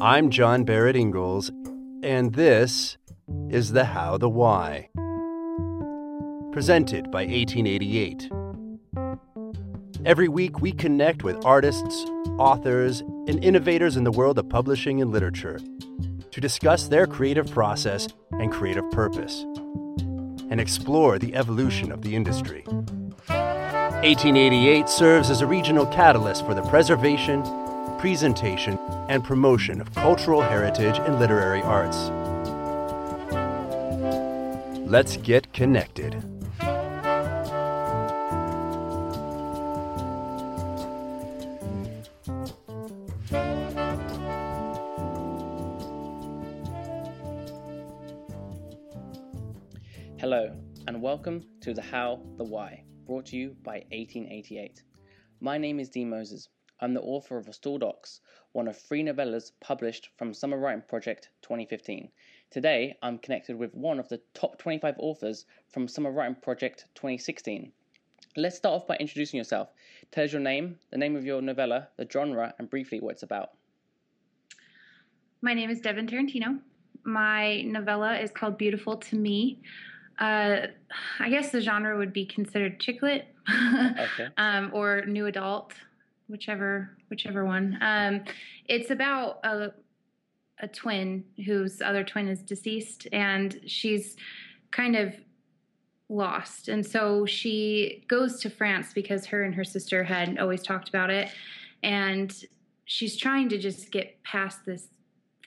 I'm John Barrett Ingalls, and this is The How the Why. Presented by 1888. Every week, we connect with artists, authors, and innovators in the world of publishing and literature to discuss their creative process and creative purpose, and explore the evolution of the industry. 1888 serves as a regional catalyst for the preservation, presentation, and promotion of cultural heritage and literary arts. Let's get connected. The How, The Why, brought to you by 1888. My name is Dean Moses. I'm the author of Restored Docs, one of three novellas published from Summer Writing Project 2015. Today, I'm connected with one of the top 25 authors from Summer Writing Project 2016. Let's start off by introducing yourself. Tell us your name, the name of your novella, the genre, and briefly what it's about. My name is Devin Tarantino. My novella is called Beautiful to Me. Uh, I guess the genre would be considered chick lit Okay. um, or new adult, whichever whichever one. Um, it's about a a twin whose other twin is deceased, and she's kind of lost, and so she goes to France because her and her sister had always talked about it, and she's trying to just get past this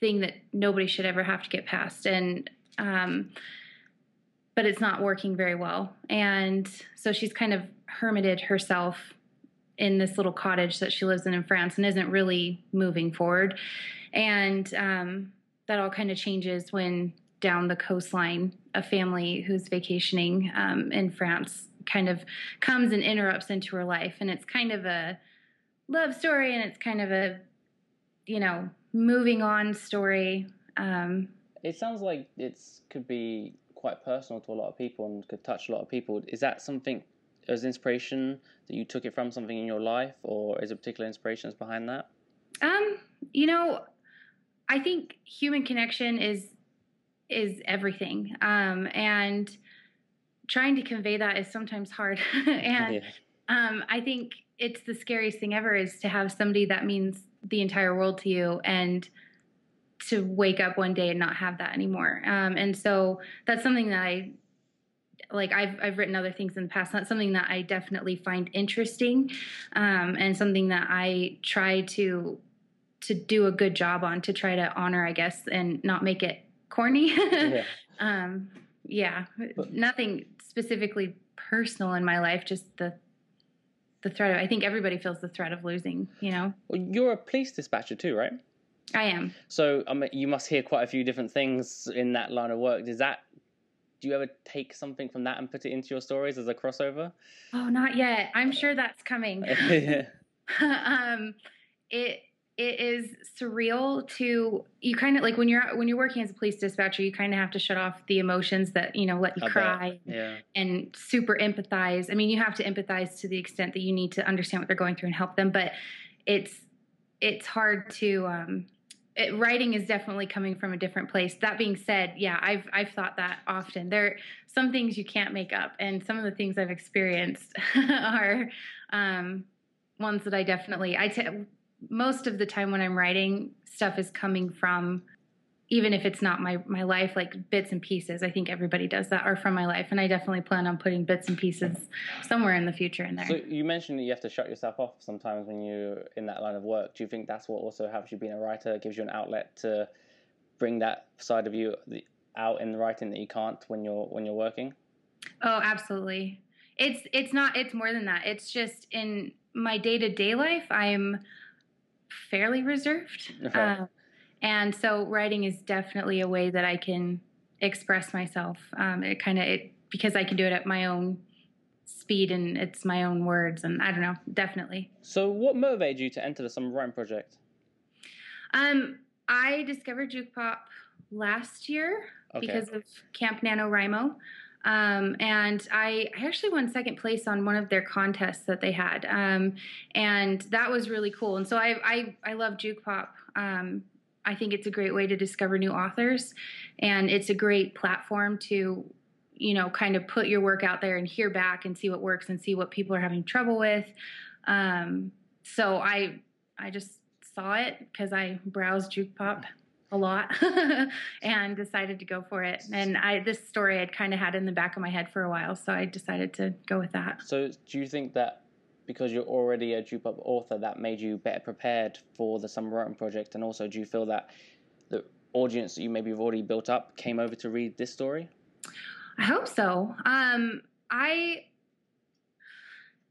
thing that nobody should ever have to get past, and um, but it's not working very well. And so she's kind of hermited herself in this little cottage that she lives in in France and isn't really moving forward. And um, that all kind of changes when down the coastline, a family who's vacationing um, in France kind of comes and interrupts into her life. And it's kind of a love story and it's kind of a, you know, moving on story. Um, It sounds like it's could be quite personal to a lot of people and could touch a lot of people. Is that something as inspiration that you took it from something in your life, or is a particular inspiration that's behind that? Um, you know, I think human connection is is everything. Um, and trying to convey that is sometimes hard. and Yeah. um, I think it's the scariest thing ever is to have somebody that means the entire world to you and to wake up one day and not have that anymore. Um, and so that's something that I like I've I've written other things in the past. That's something that I definitely find interesting, um, and something that I try to to do a good job on to try to honor, I guess, and not make it corny. Yeah. um, yeah, nothing specifically personal in my life, just the the threat of. I think everybody feels the threat of losing. You know, Well, you're a police dispatcher too, right? I am. So I mean, you must hear quite a few different things in that line of work. Does that? Do you ever take something from that and put it into your stories as a crossover? Oh, not yet. I'm sure that's coming. yeah. um, it it is surreal to you kind of like when you're when you're working as a police dispatcher you kind of have to shut off the emotions that you know let you I cry Yeah. and super empathize i mean you have to empathize to the extent that you need to understand what they're going through and help them but it's it's hard to um it, writing is definitely coming from a different place. That being said yeah i've i've thought that often. There are some things you can't make up and some of the things i've experienced are um ones that i definitely i t- most of the time when i'm writing stuff is coming from even if it's not my my life like bits and pieces i think everybody does that are from my life and i definitely plan on putting bits and pieces somewhere in the future in there So you mentioned that you have to shut yourself off sometimes when you're in that line of work. Do you think that's what also helps you being a writer? Gives you an outlet to bring that side of you out in the writing that you can't when you're when you're working? Oh, absolutely. It's it's not it's more than that. It's just in my day-to-day life I'm fairly reserved. Okay. Um, and so writing is definitely a way that I can express myself. Um, it kind of it because I can do it at my own speed and it's my own words and I don't know, definitely. So what motivated you to enter the summer writing project? Um, I discovered Juke Pop last year Okay. because of Camp NaNoWriMo. Um, and I, I actually won second place on one of their contests that they had. Um, and that was really cool. And so I, I, I love Juke Pop. Um, I think it's a great way to discover new authors, and it's a great platform to, you know, kind of put your work out there and hear back and see what works and see what people are having trouble with. Um, so I, I just saw it because I browsed Juke Pop a lot and decided to go for it. And I this story I'd kind of had in the back of my head for a while, so I decided to go with that. So do you think that because you're already a Juke Pop author, that made you better prepared for the Summer Writing Project? And also, do you feel that the audience that you maybe have already built up came over to read this story? I hope so. Um, I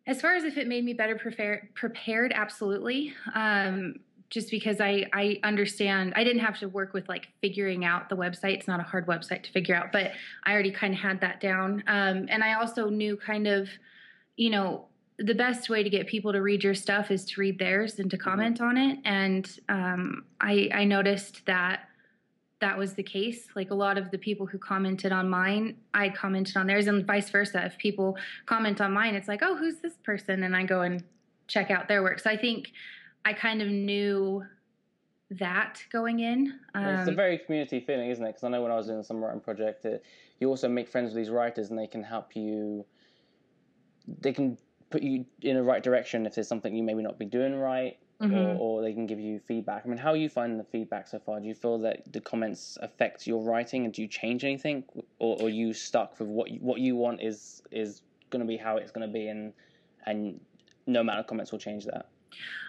as far as if it made me better prepared, prepared absolutely. Um, just because I I understand I didn't have to work with like figuring out the website. It's not a hard website to figure out, but I already kind of had that down. Um, and I also knew kind of, you know, the best way to get people to read your stuff is to read theirs and to mm-hmm. comment on it. And um, I I noticed that that was the case. Like a lot of the people who commented on mine, I commented on theirs, and vice versa. If people comment on mine, it's like, oh, who's this person? And I go and check out their work. So I think I kind of knew that going in. Um, it's a um, very community feeling, isn't it? Because I know when I was doing some writing project, it, you also make friends with these writers, and they can help you. They can put you in the right direction if there's something you maybe not be doing right, mm-hmm. or, or, they can give you feedback. I mean, how are you finding the feedback so far? Do you feel that the comments affect your writing, and do you change anything, or, or are you stuck with what you, what you want is is going to be how it's going to be, and and no amount of comments will change that?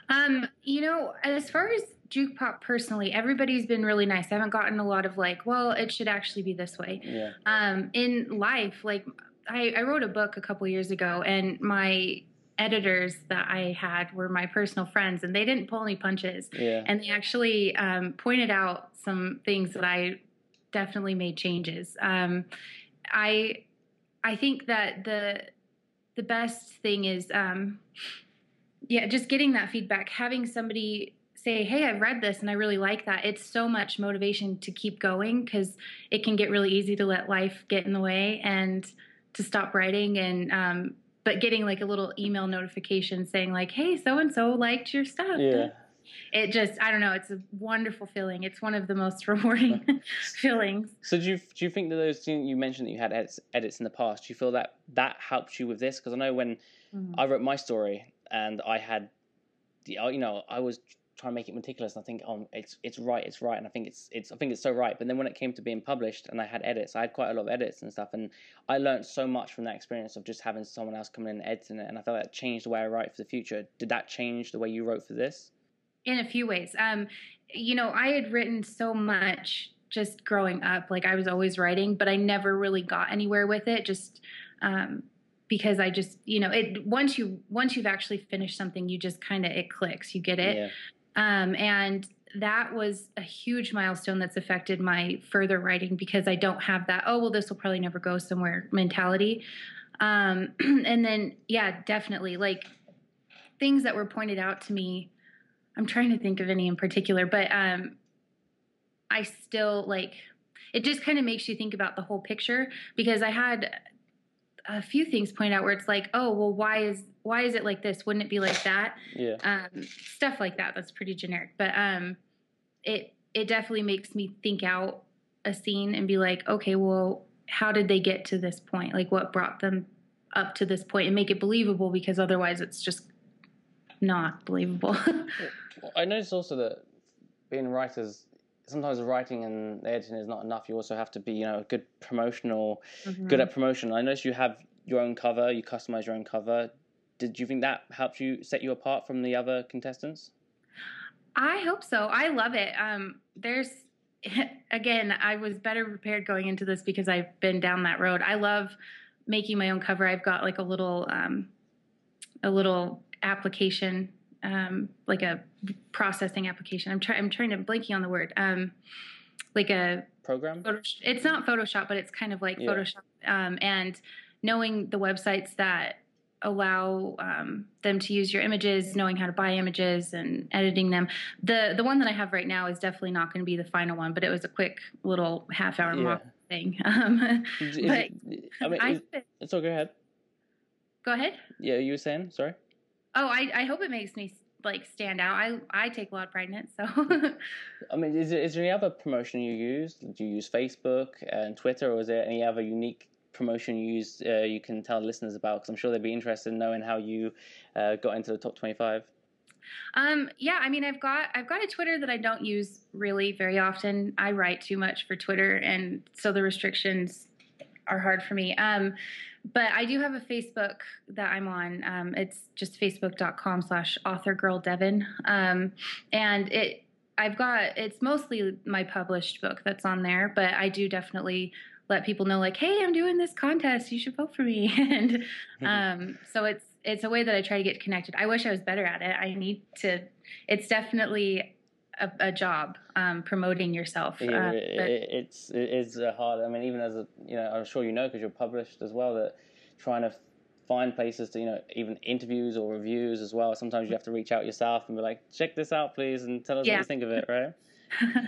Um, you know, as far as juke pop personally, everybody's been really nice. I haven't gotten a lot of like, well, it should actually be this way. Yeah. Um, in life, like I, I wrote a book a couple years ago, and my editors that I had were my personal friends, and they didn't pull any punches. Yeah. And they actually um, pointed out some things that I definitely made changes. Um, I I think that the the best thing is um, yeah, just getting that feedback, having somebody say, Hey, I've read this and I really like that. It's so much motivation to keep going because it can get really easy to let life get in the way and to stop writing. And, um, but getting like a little email notification saying, like, Hey, so and so liked your stuff. Yeah. It just, I don't know, it's a wonderful feeling. It's one of the most rewarding feelings. So, do you, do you think that those, you mentioned that you had edits, edits in the past, do you feel that that helped you with this? Because I know when mm-hmm. I wrote my story, and I had, you know, I was trying and make it meticulous. And I think, oh, it's it's right, it's right, and I think it's it's I think it's so right. But then when it came to being published, and I had edits, I had quite a lot of edits and stuff, and I learned so much from that experience of just having someone else come in and editing it, and I felt that changed the way I write for the future. Did that change the way you wrote for this? In a few ways, um, you know, I had written so much just growing up, like I was always writing, but I never really got anywhere with it. Just um, because I just, you know, it once you once you've actually finished something, you just kind of it clicks, you get it. Yeah. Um, and that was a huge milestone that's affected my further writing because I don't have that, oh, well, this will probably never go somewhere mentality. Um, and then, yeah, definitely like things that were pointed out to me. I'm trying to think of any in particular, but um, I still like it just kind of makes you think about the whole picture because I had a few things point out where it's like, oh, well, why is why is it like this? Wouldn't it be like that? Yeah. Um, stuff like that. That's pretty generic, but um, it it definitely makes me think out a scene and be like, okay, well, how did they get to this point? Like, what brought them up to this point, and make it believable because otherwise, it's just not believable. I noticed also that being writers sometimes writing and editing is not enough. You also have to be, you know, good promotional, mm-hmm. good at promotion. I noticed you have your own cover. You customize your own cover. Did you think that helped you set you apart from the other contestants? I hope so. I love it. Um, there's again, I was better prepared going into this because I've been down that road. I love making my own cover. I've got like a little um, a little application um, like a processing application. I'm trying. I'm trying to blanking on the word. Um, like a program. it's not Photoshop, but it's kind of like yeah. Photoshop. Um, and knowing the websites that allow um, them to use your images, knowing how to buy images and editing them. The the one that I have right now is definitely not going to be the final one, but it was a quick little half hour yeah. thing. Um, Is- but I mean, I, is, so go ahead. go ahead. Yeah, you were saying sorry. Oh, I, I hope it makes me like stand out. I I take a lot of pride in it. So I mean, is there, is there any other promotion you use? Do you use Facebook and Twitter, or is there any other unique promotion you use? Uh, you can tell listeners about because I'm sure they'd be interested in knowing how you uh, got into the top 25. um yeah, I mean I've got I've got a Twitter that I don't use really very often. I write too much for Twitter, and so the restrictions are hard for me. Um, but I do have a Facebook that I'm on. Um, it's just facebook.com slash authorgirldevin. Um, and it, I've got, it's mostly my published book that's on there, but I do definitely let people know like, Hey, I'm doing this contest. You should vote for me. and, um, so it's, it's a way that I try to get connected. I wish I was better at it. I need to, it's definitely a, a job, um, promoting yourself. Yeah, Uh, it, it, it's it is uh, hard. I mean, even as a you know, I'm sure you know because you're published as well that trying to find places to you know even interviews or reviews as well. Sometimes you have to reach out yourself and be like, check this out, please, and tell us what you think of it, right?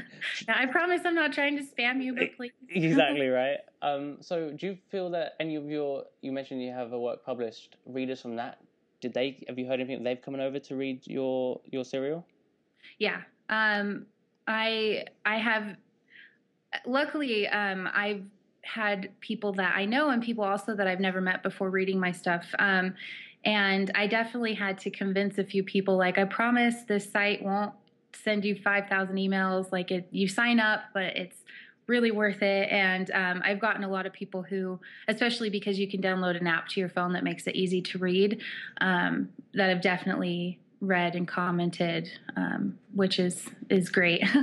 Now, I promise I'm not trying to spam you, but please. exactly right. Um, so, do you feel that any of your you mentioned you have a work published readers from that? Did they have you heard anything? They've coming over to read your your serial? Yeah. Um, I I have. Luckily, um, I've had people that I know and people also that I've never met before reading my stuff. Um, and I definitely had to convince a few people. Like, I promise this site won't send you five thousand emails. Like, it you sign up, but it's really worth it. And um, I've gotten a lot of people who, especially because you can download an app to your phone that makes it easy to read, um, that have definitely read and commented, um, which is is great.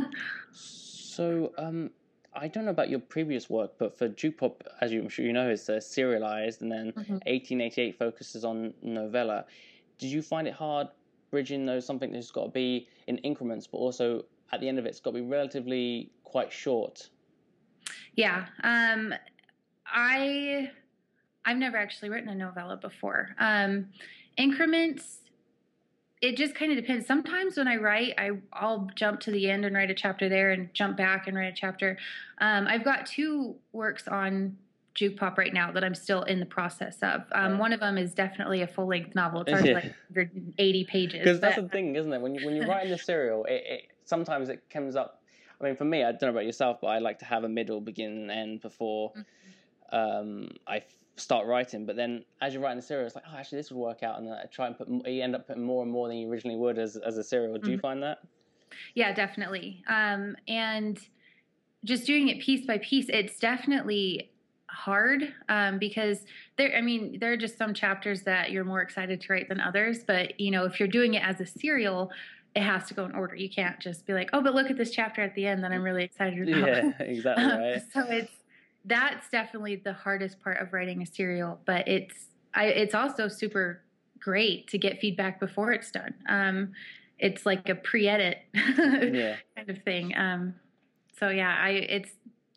So, um, I don't know about your previous work, but for Jukepop, as you, I'm sure you know, is uh, serialized, and then Mhm. 1888 focuses on novella. Did you find it hard bridging those something that's got to be in increments, but also at the end of it, it's got to be relatively quite short? yeah, um, I I've never actually written a novella before. Um, increments. It just kind of depends. Sometimes when I write, I I'll jump to the end and write a chapter there, and jump back and write a chapter. Um, I've got two works on Juke Pop right now that I'm still in the process of. Um, Right. One of them is definitely a full length novel. It's already Yeah. like 180 pages. Because that's the thing, isn't it? When you when you're writing the serial, it, it sometimes it comes up. I mean, for me, I don't know about yourself, but I like to have a middle, begin, and end before um, I start writing. But then, as you're writing the serial, it's like, oh, actually, this would work out, and then I try and put. You end up putting more and more than you originally would as as a serial. Do you Mhm. find that? Yeah, definitely. Um, and just doing it piece by piece, it's definitely hard um, because there. I mean, there are just some chapters that you're more excited to write than others. But you know, if you're doing it as a serial, it has to go in order. You can't just be like, oh, but look at this chapter at the end that I'm really excited about. Yeah, exactly right. so it's that's definitely the hardest part of writing a serial, but it's I, it's also super great to get feedback before it's done. Um, it's like a pre-edit Yeah. kind of thing. Um, so yeah, I it's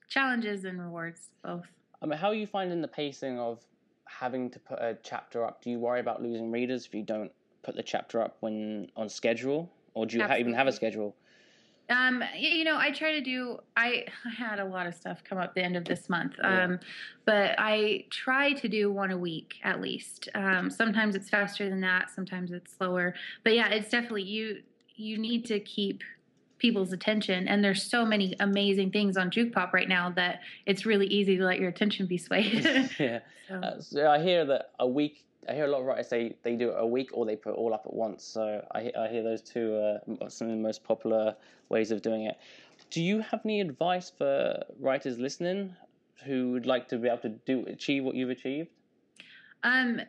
challenges and rewards both. I mean, how are you finding the pacing of having to put a chapter up? Do you worry about losing readers if you don't put the chapter up when on schedule, or do you ha- even have a schedule? Um, you know, I try to do. I, I had a lot of stuff come up the end of this month, Yeah. um, but I try to do one a week at least. Um, sometimes it's faster than that. Sometimes it's slower. But yeah, it's definitely you. You need to keep people's attention, and there's so many amazing things on Juke Pop right now that it's really easy to let your attention be swayed. yeah. So- Uh, so I hear that a week. I hear a lot of writers say they do it a week or they put it all up at once. So I, I hear those two uh, some of the most popular ways of doing it. Do you have any advice for writers listening who would like to be able to do achieve what you've achieved? Um,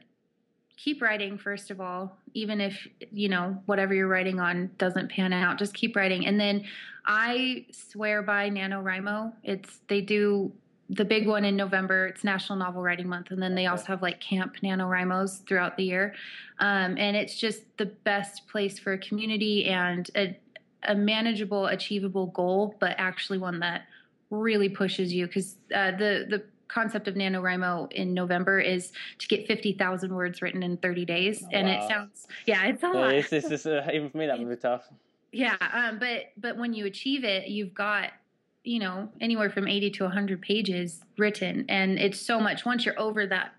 keep writing first of all, even if you know whatever you're writing on doesn't pan out. Just keep writing, and then I swear by NaNoWriMo. It's they do the big one in November. It's National Novel Writing Month, and then they also have like camp NaNoWriMos throughout the year. Um, and it's just the best place for a community and a, a manageable, achievable goal, but actually one that really pushes you because uh, the the concept of NaNoWriMo in November is to get 50,000 words written in 30 days. And it sounds, yeah, it's a lot. it's, it's, it's, uh, even for me that would be tough. Yeah, um, but but when you achieve it, you've got you know, anywhere from 80 to 100 pages written. And it's so much, once you're over that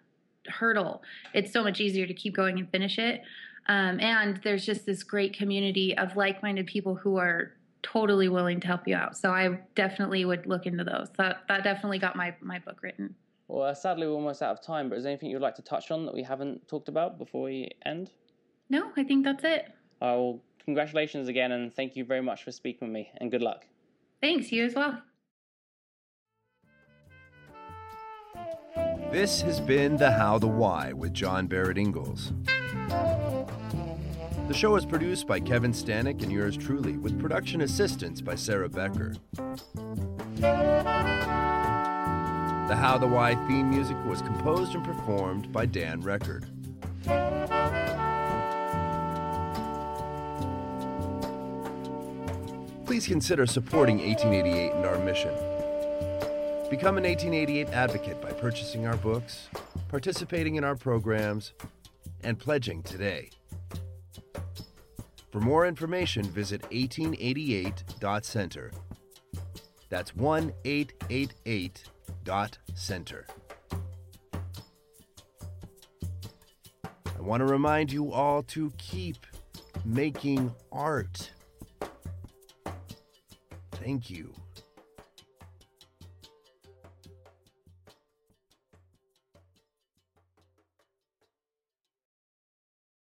hurdle, it's so much easier to keep going and finish it. Um, and there's just this great community of like minded people who are totally willing to help you out. So I definitely would look into those. That, that definitely got my, my book written. Well, uh, sadly, we're almost out of time, but is there anything you'd like to touch on that we haven't talked about before we end? No, I think that's it. Uh, well, congratulations again, and thank you very much for speaking with me, and good luck. Thanks, you as well. This has been The How the Why with John Barrett Ingalls. The show is produced by Kevin Stanek and yours truly, with production assistance by Sarah Becker. The How the Why theme music was composed and performed by Dan Record. Please consider supporting 1888 and our mission. Become an 1888 advocate by purchasing our books, participating in our programs, and pledging today. For more information, visit 1888.center. That's 1888.center. I want to remind you all to keep making art. Thank you.